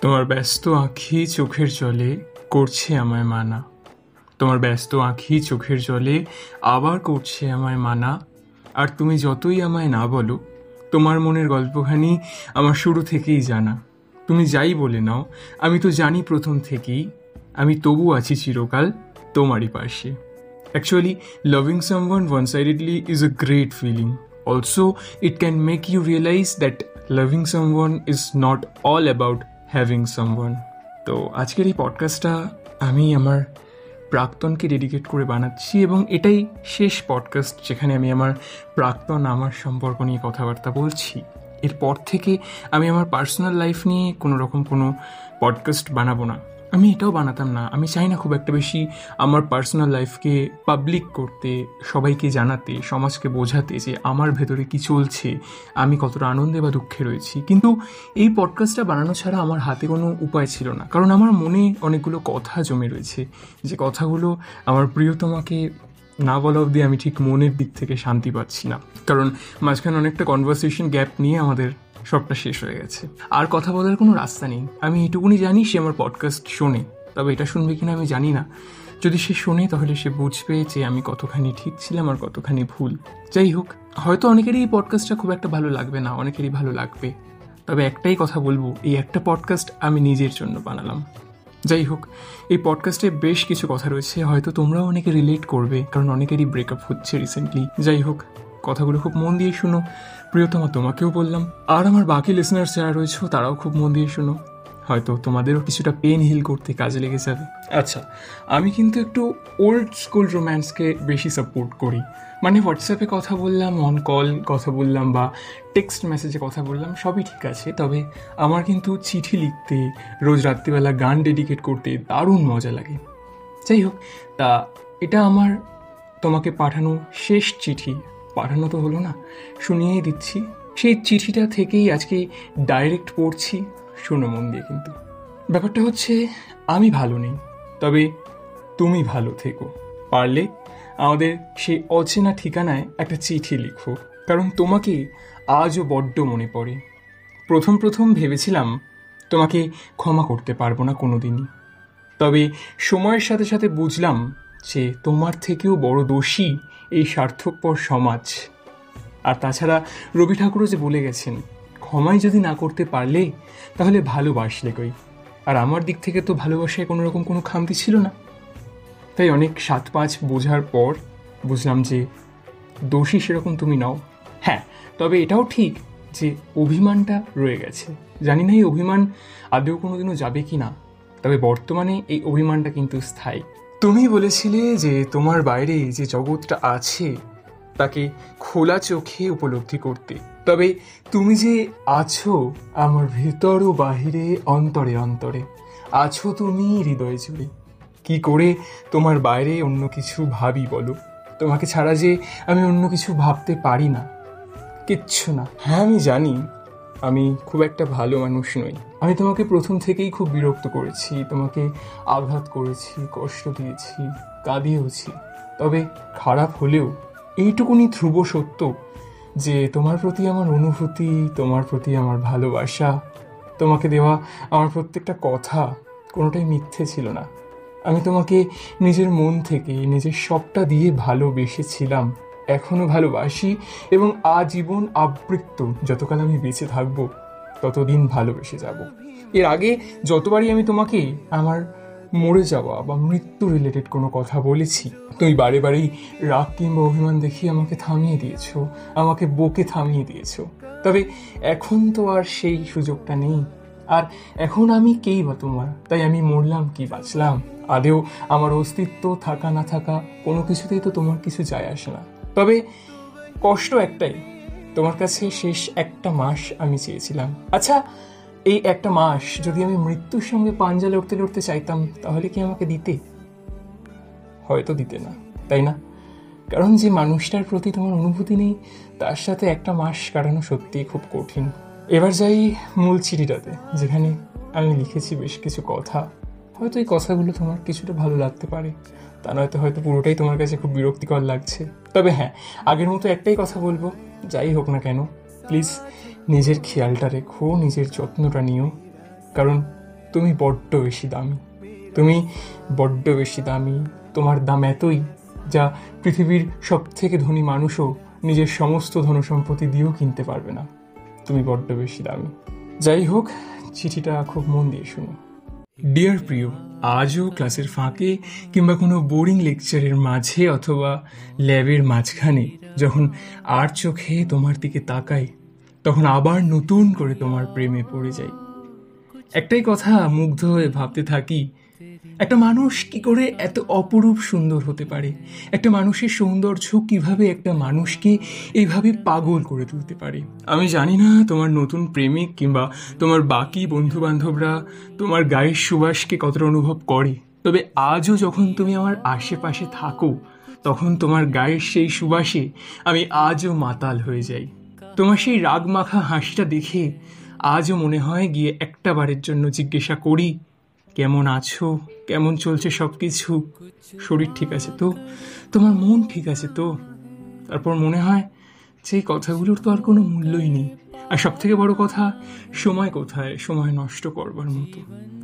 তোমার ব্যস্ত আঁখি চোখের জলে করছে আমায় মানা। তোমার ব্যস্ত আঁখি চোখের জলে আবার করছে আমায় মানা। আর তুমি যতই আমায় না বলো তোমার মনের গল্পখানি আমার শুরু থেকেই জানা। তুমি যাই বলে নাও আমি তো জানি প্রথম থেকেই আমি তবু আছি চিরকাল তোমারই পাশে। Actually, loving someone one sidedly is a great feeling. Also, it can make you realize that loving someone is not all about having one তো আজকের এই পডকাস্টটা আমি আমার প্রাক্তনকে ডেডিকেট করে বানাচ্ছি এবং এটাই শেষ পডকাস্ট যেখানে আমি আমার প্রাক্তন আমার সম্পর্ক নিয়ে কথাবার্তা বলছি। এরপর থেকে আমি আমার পার্সোনাল লাইফ নিয়ে কোনো রকম কোনো পডকাস্ট বানাবো না। আমি এটাও বানাতাম না। আমি চাই না খুব একটা বেশি আমার পার্সোনাল লাইফকে পাবলিক করতে, সবাইকে জানাতে, সমাজকে বোঝাতে যে আমার ভেতরে কি চলছে, আমি কতটা আনন্দে বা দুঃখে রয়েছি। কিন্তু এই পডকাস্টটা বানানো ছাড়া আমার হাতে কোনো উপায় ছিল না। কারণ আমার মনে অনেকগুলো কথা জমে রয়েছে। যে কথাগুলো আমার প্রিয়তমাকে না বলা অবধি আমি ঠিক মনের দিক থেকে শান্তি পাচ্ছি না। কারণ মাঝখানে অনেকটা কনভারসেশন গ্যাপ নিয়ে আমাদের সবটা শেষ হয়ে গেছে। আর কথা বলার কোনো রাস্তা নেই। আমি এটুকুনি জানি সে আমার পডকাস্ট শোনে। তবে এটা শুনবে কিনা আমি জানি না। যদি সে শোনে, তাহলে সে বুঝবে যে আমি কতখানি ঠিক ছিলাম আর কতখানি ভুল। যাই হোক, হয়তো অনেকেরই এই পডকাস্টটা খুব একটা ভালো লাগবে না, অনেকেরই ভালো লাগবে। তবে একটাই কথা বলব, এই একটা পডকাস্ট আমি নিজের জন্য বানালাম। যাই হোক, এই পডকাস্টে বেশ কিছু কথা রয়েছে, হয়তো তোমরাও অনেকে রিলেট করবে, কারণ অনেকেরই ব্রেকআপ হচ্ছে রিসেন্টলি যাই হোক, কথাগুলো খুব মন দিয়ে শুনো। প্রিয়তমা, তোমাকেও বললাম। আর আমার বাকি লিসনার্স যারা রয়েছে, তারাও খুব মন দিয়ে শুনো। হয়তো তোমাদেরও কিছুটা পেন হিল করতে কাজে লেগে যাবে। আচ্ছা আমি কিন্তু একটু ওল্ড স্কুল রোম্যান্সকে বেশি সাপোর্ট করি। মানে হোয়াটসঅ্যাপে কথা বললাম অন কল কথা বললাম, বা টেক্সট মেসেজে কথা বললাম, সবই ঠিক আছে। তবে আমার কিন্তু চিঠি লিখতে, রোজ রাত্রিবেলা গান ডেডিকেট করতে দারুণ মজা লাগে। যাই হোক, তা এটা আমার তোমাকে পাঠানো শেষ চিঠি। পাঠানো তো হলো না। শুনিয়েই দিচ্ছি। সেই চিঠিটা থেকেই আজকে ডাইরেক্ট পড়ছি শোনো মন দিয়ে কিন্তু। ব্যাপারটা হচ্ছে, আমি ভালো নেই, তবে তুমি ভালো থেকো। পারলে আমাদের সেই অচেনা ঠিকানায় একটা চিঠি লিখো, কারণ তোমাকে আজও বড্ড মনে পড়ে। প্রথম প্রথম ভেবেছিলাম তোমাকে ক্ষমা করতে পারব না কোনো দিনই তবে সময়ের সাথে সাথে বুঝলাম যে তোমার থেকেও বড় দোষী এই স্বার্থপর সমাজ। আর তাছাড়া রবি ঠাকুরও যে বলে গেছেন, ক্ষমাই যদি না করতে পারলে, তাহলে ভালোবাসলে কই? আর আমার দিক থেকে তো ভালোবাসায় কোনো রকম কোনো খামতি ছিল না। তাই অনেক সাত পাঁচ বোঝার পর বুঝলাম যে দোষী সেরকম তুমি নাও। হ্যাঁ তবে এটাও ঠিক যে অভিমানটা রয়ে গেছে। জানি না এই অভিমান আদৌ কোনোদিনও যাবে কি না তবে বর্তমানে এই অভিমানটা কিন্তু স্থায়ী। তুমি বলেছিলে যে তোমার বাইরে যে জগৎটা আছে, তাকে খোলা চোখে উপলব্ধি করতে। তবে তুমি যে আছো আমার ভেতর ও বাহিরে অন্তরে অন্তরে, আছো তুমি হৃদয় জুড়ে। কি করে তোমার বাইরে অন্য কিছু ভাবি বলো? তোমাকে ছাড়া যে আমি অন্য কিছু ভাবতে পারি না। কিচ্ছু না। হ্যাঁ আমি জানি। আমি খুব একটা ভালো মানুষ নই। আমি তোমাকে প্রথম থেকেই খুব বিরক্ত করেছি, তোমাকে আঘাত করেছি, কষ্ট দিয়েছি, কাঁদিয়েওছি। তবে খারাপ হলেও এইটুকুনি ধ্রুব সত্য যে তোমার প্রতি আমার অনুভূতি, তোমার প্রতি আমার ভালোবাসা, তোমাকে দেওয়া আমার প্রত্যেকটা কথা কোনোটাই মিথ্যে ছিল না। আমি তোমাকে নিজের মন থেকে, নিজের সবটা দিয়ে ভালোবেসেছিলাম। এখনও ভালোবাসি এবং আজীবন আবৃত্ত। যতকাল আমি বেঁচে থাকব, ততদিন ভালোবেসে যাব। এর আগে যতবারই আমি তোমাকে আমার মরে যাওয়া বা মৃত্যু রিলেটেড কোনো কথা বলেছি, তুমি বারে বারেই রাগ কিংবা অভিমান দেখিয়ে আমাকে থামিয়ে দিয়েছ, আমাকে বকে থামিয়ে দিয়েছ। তবে এখন তো আর সেই সুযোগটা নেই। আর এখন আমি কেই বা তোমার? তাই আমি মরলাম কি বাঁচলাম? আদেও আমার অস্তিত্ব থাকা না থাকা কোনো কিছুতেই তো তোমার কিছু যায় আসে না। তবে কষ্ট একটাই। তোমার কাছে শেষ একটা মাস আমি চেয়েছিলাম। আচ্ছা এই একটা মাস যদি আমি মৃত্যুর সঙ্গে পাঞ্জা লড়তে লড়তে চাইতাম, তাহলে কি আমাকে দিতে? হয়তো দিতে না, তাই না? কারণ যে মানুষটার প্রতি তোমার অনুভূতি নেই, তার সাথে একটা মাস কাটানো সত্যিই খুব কঠিন। এবার যাই মূল চিঠিটাতে, যেখানে আমি লিখেছি বেশ কিছু কথা। হয়তো এই কথাগুলো তোমার কিছুটা ভালো লাগতে পারে। তা নয়তো হয়তো পুরোটাই তোমার কাছে খুব বিরক্তিকর লাগছে। তবে হ্যাঁ আগের মতো একটাই কথা বলব। যাই হোক না কেন প্লিজ নিজের খেয়ালটা রেখো, নিজের যত্নটা নিও। কারণ তুমি বড্ড বেশি দামি। তুমি বড্ড বেশি দামি। তোমার দাম এতই যা পৃথিবীর সব থেকে ধনী মানুষও নিজের সমস্ত ধনসম্পত্তি দিয়েও কিনতে পারবে না। তুমি বড্ড বেশি দামি। যাই হোক, চিঠিটা খুব মন দিয়ে শুনো। ডিয়ার প্রিয় আজও ক্লাসের ফাঁকে কিংবা কোনো বোরিং লেকচারের মাঝে অথবা ল্যাবের মাঝখানে যখন আর চোখে তোমার দিকে তাকাই, তখন আবার নতুন করে তোমার প্রেমে পড়ে যাই। একটাই কথা মুগ্ধ হয়ে ভাবতে থাকি একটা মানুষ কি করে এত অপরূপ সুন্দর হতে পারে? একটা মানুষের সৌন্দর্য কীভাবে একটা মানুষকে এইভাবে পাগল করে তুলতে পারে? আমি জানি না তোমার নতুন প্রেমিক কিংবা তোমার বাকি বন্ধু বান্ধবরা তোমার গায়ের সুবাসকে কতটা অনুভব করে। তবে আজও যখন তুমি আমার আশেপাশে থাকো, তখন তোমার গায়ের সেই সুবাসে আমি আজও মাতাল হয়ে যাই। তোমার সেই রাগ মাখা হাসিটা দেখে আজও মনে হয় গিয়ে একটা বারের জন্য জিজ্ঞাসা করি কেমন আছো? কেমন চলছে সব কিছু শরীর ঠিক আছে তো? তোমার মন ঠিক আছে তো? তারপর মনে হয় এই কথাগুলোর তো আর কোনো মূল্যই নেই। আর সব থেকে বড় কথা, সময় কোথায়? সময় নষ্ট করবার মতো।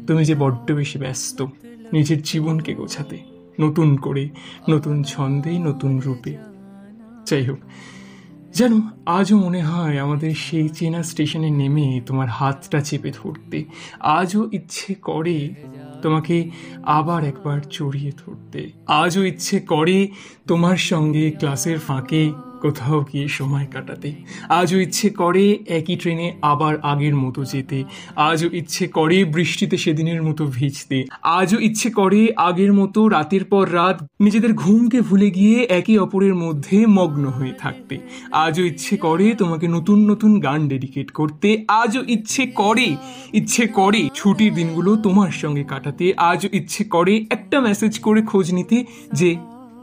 তুমি যে বড্ড বেশি ব্যস্ত, নিজের জীবনকে গোছাতে, নতুন করে, নতুন ছন্দে, নতুন রূপে। যাই হোক জানো, আজও মনে হয় আমাদের সেই চেনা স্টেশনে নেমে তোমার হাতটা চেপে ধরতে। আজও ইচ্ছে করে তোমাকে আবার একবার চড়িয়ে ধরতে। আজও ইচ্ছে করে তোমার সঙ্গে ক্লাসের ফাঁকে কোথাও গিয়ে সময় কাটাতে। আজও ইচ্ছে করে একই ট্রেনে আবার আগের মতো যেতে। আজও ইচ্ছে করে বৃষ্টিতে সেদিনের মতো ভিজতে। আজও ইচ্ছে করে আগের মতো রাতের পর রাত নিজেদের ঘুমকে ভুলে গিয়ে একে অপরের মধ্যে মগ্ন হয়ে থাকতে। আজও ইচ্ছে করে তোমাকে নতুন নতুন গান ডেডিকেট করতে। আজও ইচ্ছে করে ইচ্ছে করে ছুটির দিনগুলো তোমার সঙ্গে কাটাতে। আজও ইচ্ছে করে একটা মেসেজ করে খোঁজ নিতে যে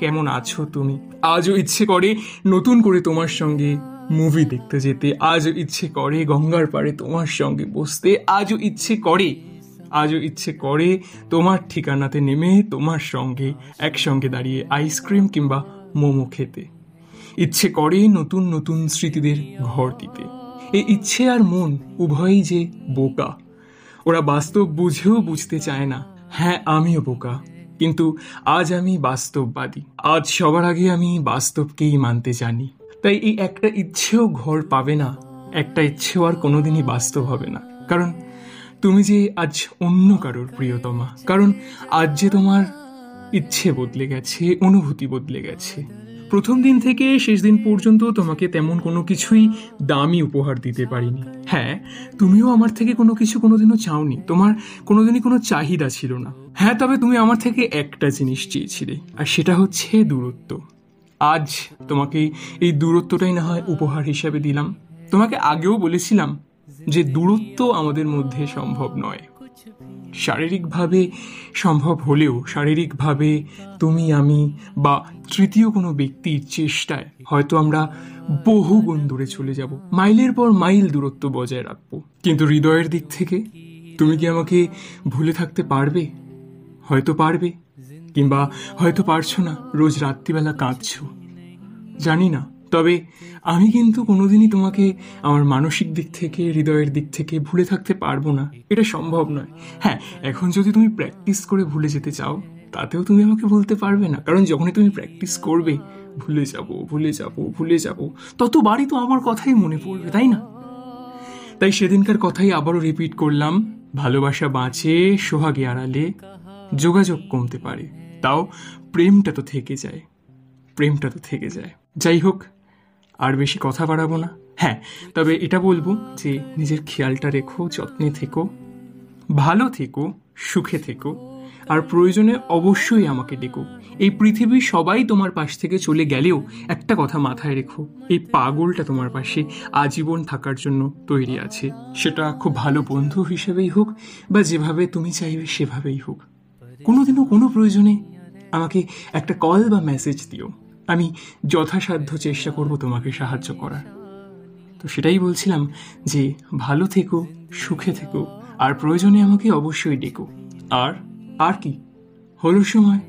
কেমন আছো তুমি? আজও ইচ্ছে করে নতুন করে তোমার সঙ্গে মুভি দেখতে যেতে। আজও ইচ্ছে করে গঙ্গার পাড়ে তোমার সঙ্গে বসতে। আজও ইচ্ছে করে, আজও ইচ্ছে করে তোমার ঠিকানাতে নেমে তোমার সঙ্গে একসঙ্গে দাঁড়িয়ে আইসক্রিম কিংবা মোমো খেতে। ইচ্ছে করে নতুন নতুন স্মৃতিদের ঘর দিতে। এই ইচ্ছে আর মন উভয়ই যে বোকা। ওরা বাস্তব বুঝেও বুঝতে চায় না হ্যাঁ আমিও বোকা। কিন্তু আজ আমি বাস্তববাদী। আজ সবার আগে আমি বাস্তবকেই মানতে জানি। তাই এই একটা ইচ্ছেও ঘর পাবে না, একটা ইচ্ছেও আর কোনোদিনই বাস্তব হবে না। কারণ তুমি যে আজ অন্য কারোর প্রিয়তমা, কারণ আজ যে তোমার ইচ্ছে বদলে গেছে, অনুভূতি বদলে গেছে প্রথম দিন থেকে শেষ দিন পর্যন্ত তোমাকে তেমন কোনো কিছুই দামি উপহার দিতে পারিনি। হ্যাঁ তুমিও আমার থেকে কোনো কিছু কোনোদিনও চাওনি। তোমার কোনোদিনই কোনো চাহিদা ছিল না। হ্যাঁ তবে তুমি আমার থেকে একটা জিনিস চেয়েছিলে, আর সেটা হচ্ছে দূরত্ব। আজ তোমাকে এই দূরত্বটাই না হয় উপহার হিসাবে দিলাম। তোমাকে আগেও বলেছিলাম যে দূরত্ব আমাদের মধ্যে সম্ভব নয়। শারীরিকভাবে সম্ভব হলেও শারীরিকভাবে তুমি, আমি বা তৃতীয় কোনো ব্যক্তির চেষ্টায় হয়তো আমরা বহু গুণ দূরে চলে যাব। মাইলের পর মাইল দূরত্ব বজায় রাখব। কিন্তু হৃদয়ের দিক থেকে তুমি কি আমাকে ভুলে থাকতে পারবে? হয়তো পারবে, কিংবা হয়তো পারছ না। রোজ রাত্রিবেলা কাঁদছো। জানি না। তবে আমি কিন্তু কোনোদিনই তোমাকে আমার মানসিক দিক থেকে, হৃদয়ের দিক থেকে ভুলে থাকতে পারব না। এটা সম্ভব নয়। হ্যাঁ এখন যদি তুমি প্র্যাকটিস করে ভুলে যেতে চাও, তাতেও তুমি আমাকে বলতে পারবে না। কারণ যখনই তুমি প্র্যাকটিস করবে, ভুলে যাব ভুলে যাব ভুলে যাব, ততবারই তো আমার কথাই মনে পড়বে, তাই না? তাই সেদিনকার কথাই আবারও রিপিট করলাম। ভালোবাসা বাঁচে, সোহাগে আড়ালে, যোগাযোগ কমতে পারে। তাও প্রেমটা তো থেকে যায়। প্রেমটা তো থেকে যায়। যাই হোক আর বেশি কথা বাড়াবো না। হ্যাঁ তবে এটা বলব যে নিজের খেয়ালটা রেখো, যত্নে থেকো, ভালো থেকো, সুখে থেকো, আর প্রয়োজনে অবশ্যই আমাকে ডেকো। এই পৃথিবীর সবাই তোমার পাশ থেকে চলে গেলেও একটা কথা মাথায় রেখো, এই পাগলটা তোমার পাশে আজীবন থাকার জন্য তৈরি আছে। সেটা খুব ভালো বন্ধু হিসেবেই হোক বা যেভাবে তুমি চাইবে সেভাবেই হোক। কোনোদিনও কোনো প্রয়োজনে আমাকে একটা কল বা মেসেজ দিও। আমি যথাসাধ্য চেষ্টা করব তোমাকে সাহায্য করার। তো সেটাই বলছিলাম যে, ভালো থেকো, সুখে থেকো, আর প্রয়োজনে আমাকে অবশ্যই ডেকো। আর আর কি? হলো সময়।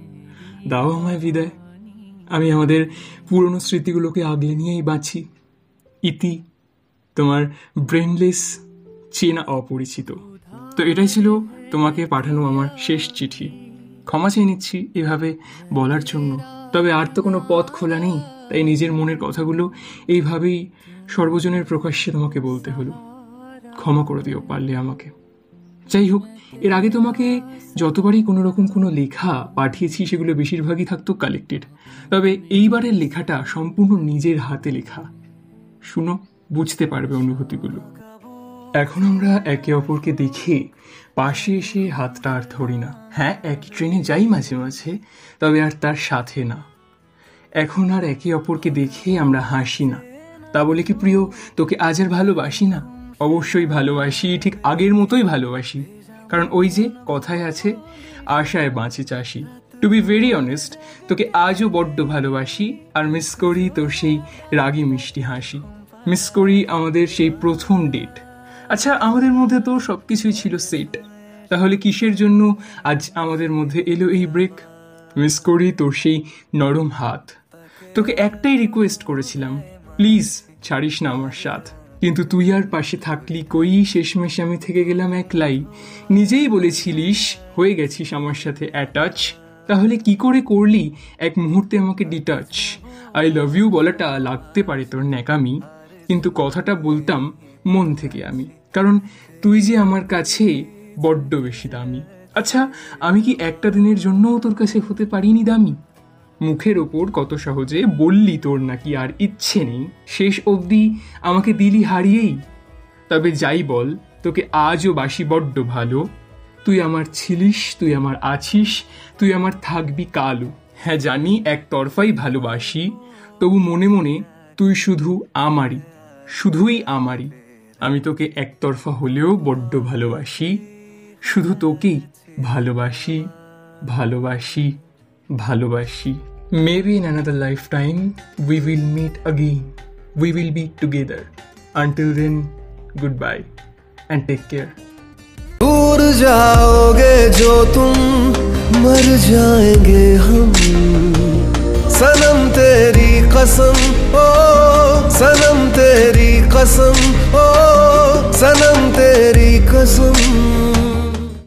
দাও আমায় বিদায়। আমি আমাদের পুরনো স্মৃতিগুলোকে আগলে নিয়েই বাঁচি। ইতি, তোমার ব্রেনলেস চেনা অপরিচিত। তো এটাই ছিল তোমাকে পাঠানো আমার শেষ চিঠি। ক্ষমা চেয়ে নিচ্ছি এভাবে বলার জন্য। তবে আর তো কোনো পথ খোলা নেই। তাই নিজের মনের কথাগুলো এইভাবেই সর্বজনের প্রকাশ্যে তোমাকে বলতে হলো। ক্ষমা করে দিও পারলে আমাকে। যাই হোক, এর আগে তোমাকে যতবারই কোনো রকম কোনো লেখা পাঠিয়েছি, সেগুলো বেশিরভাগই থাকতো কালেক্টেড তবে এইবারের লেখাটা সম্পূর্ণ নিজের হাতে লেখা। শুনো, বুঝতে পারবে অনুভূতিগুলো। এখন আমরা একে অপরকে দেখে পাশে এসে হাতটা আর ধরি না। হ্যাঁ একই ট্রেনে যাই মাঝে মাঝে, তবে আর তার সাথে না। এখন আর একে অপরকে দেখে আমরা হাসি না। তা বলে কি, প্রিয়, তোকে আজ আর ভালোবাসি না? অবশ্যই ভালোবাসি, ঠিক আগের মতোই ভালোবাসি। কারণ ওই যে কথায় আছে, আশায় বাঁচে চাষি। টু বি ভেরি অনেস্ট তোকে আজও বড্ড ভালোবাসি, আর মিস করি তোর সেই রাগি মিষ্টি হাসি। মিস করি আমাদের সেই প্রথম ডেট আচ্ছা আমাদের মধ্যে তো সব কিছুই ছিল সেট। তাহলে কিসের জন্য আজ আমাদের মধ্যে এলো এই ব্রেক মিস করি তোর সেই নরম হাত। তোকে একটাই রিকোয়েস্ট করেছিলাম প্লিজ ছাড়িস না আমার সাথ। কিন্তু তুই আর পাশে থাকলি কই? শেষমেশ আমি থেকে গেলাম একলাই। নিজেই বলেছিলিস, হয়ে গেছিস আমার সাথে অ্যাটাচ তাহলে কি করে করলি? এক মুহূর্তে আমাকে ডিটাচ আই লাভ ইউ বলাটা লাগতে পারে তোর ন্যাকামি। কিন্তু কথাটা বলতাম মন থেকে আমি। কারণ তুই যে আমার কাছে বড্ড বেশি দামি। আচ্ছা আমি কি একটা দিনের জন্যও তোর কাছে হতে পারিনি দামি? মুখের ওপর কত সহজে বললি তোর নাকি আর ইচ্ছে নেই। শেষ অবধি আমাকে দিলি হারিয়েই। তবে যাই বল, তোকে আজও বাসি বড্ড ভালো। তুই আমার ছিলিস, তুই আমার আছিস, তুই আমার থাকবি কালো হ্যাঁ জানি একতরফাই ভালোবাসি, তবু মনে মনে তুই শুধু আমারই, শুধুই আমারই। আমি তোকে একতরফা হলেও বড্ড ভালোবাসি শুধু তোকেই ভালোবাসি ভালোবাসি ভালোবাসি Maybe in another lifetime we will meet again. We will be together. Until then, goodbye and take care. दूर जाओगे जो तुम मर जाएंगे हम सनम तेरी कसम ओ सनम तेरी कसम ओ सनम तेरी कसम।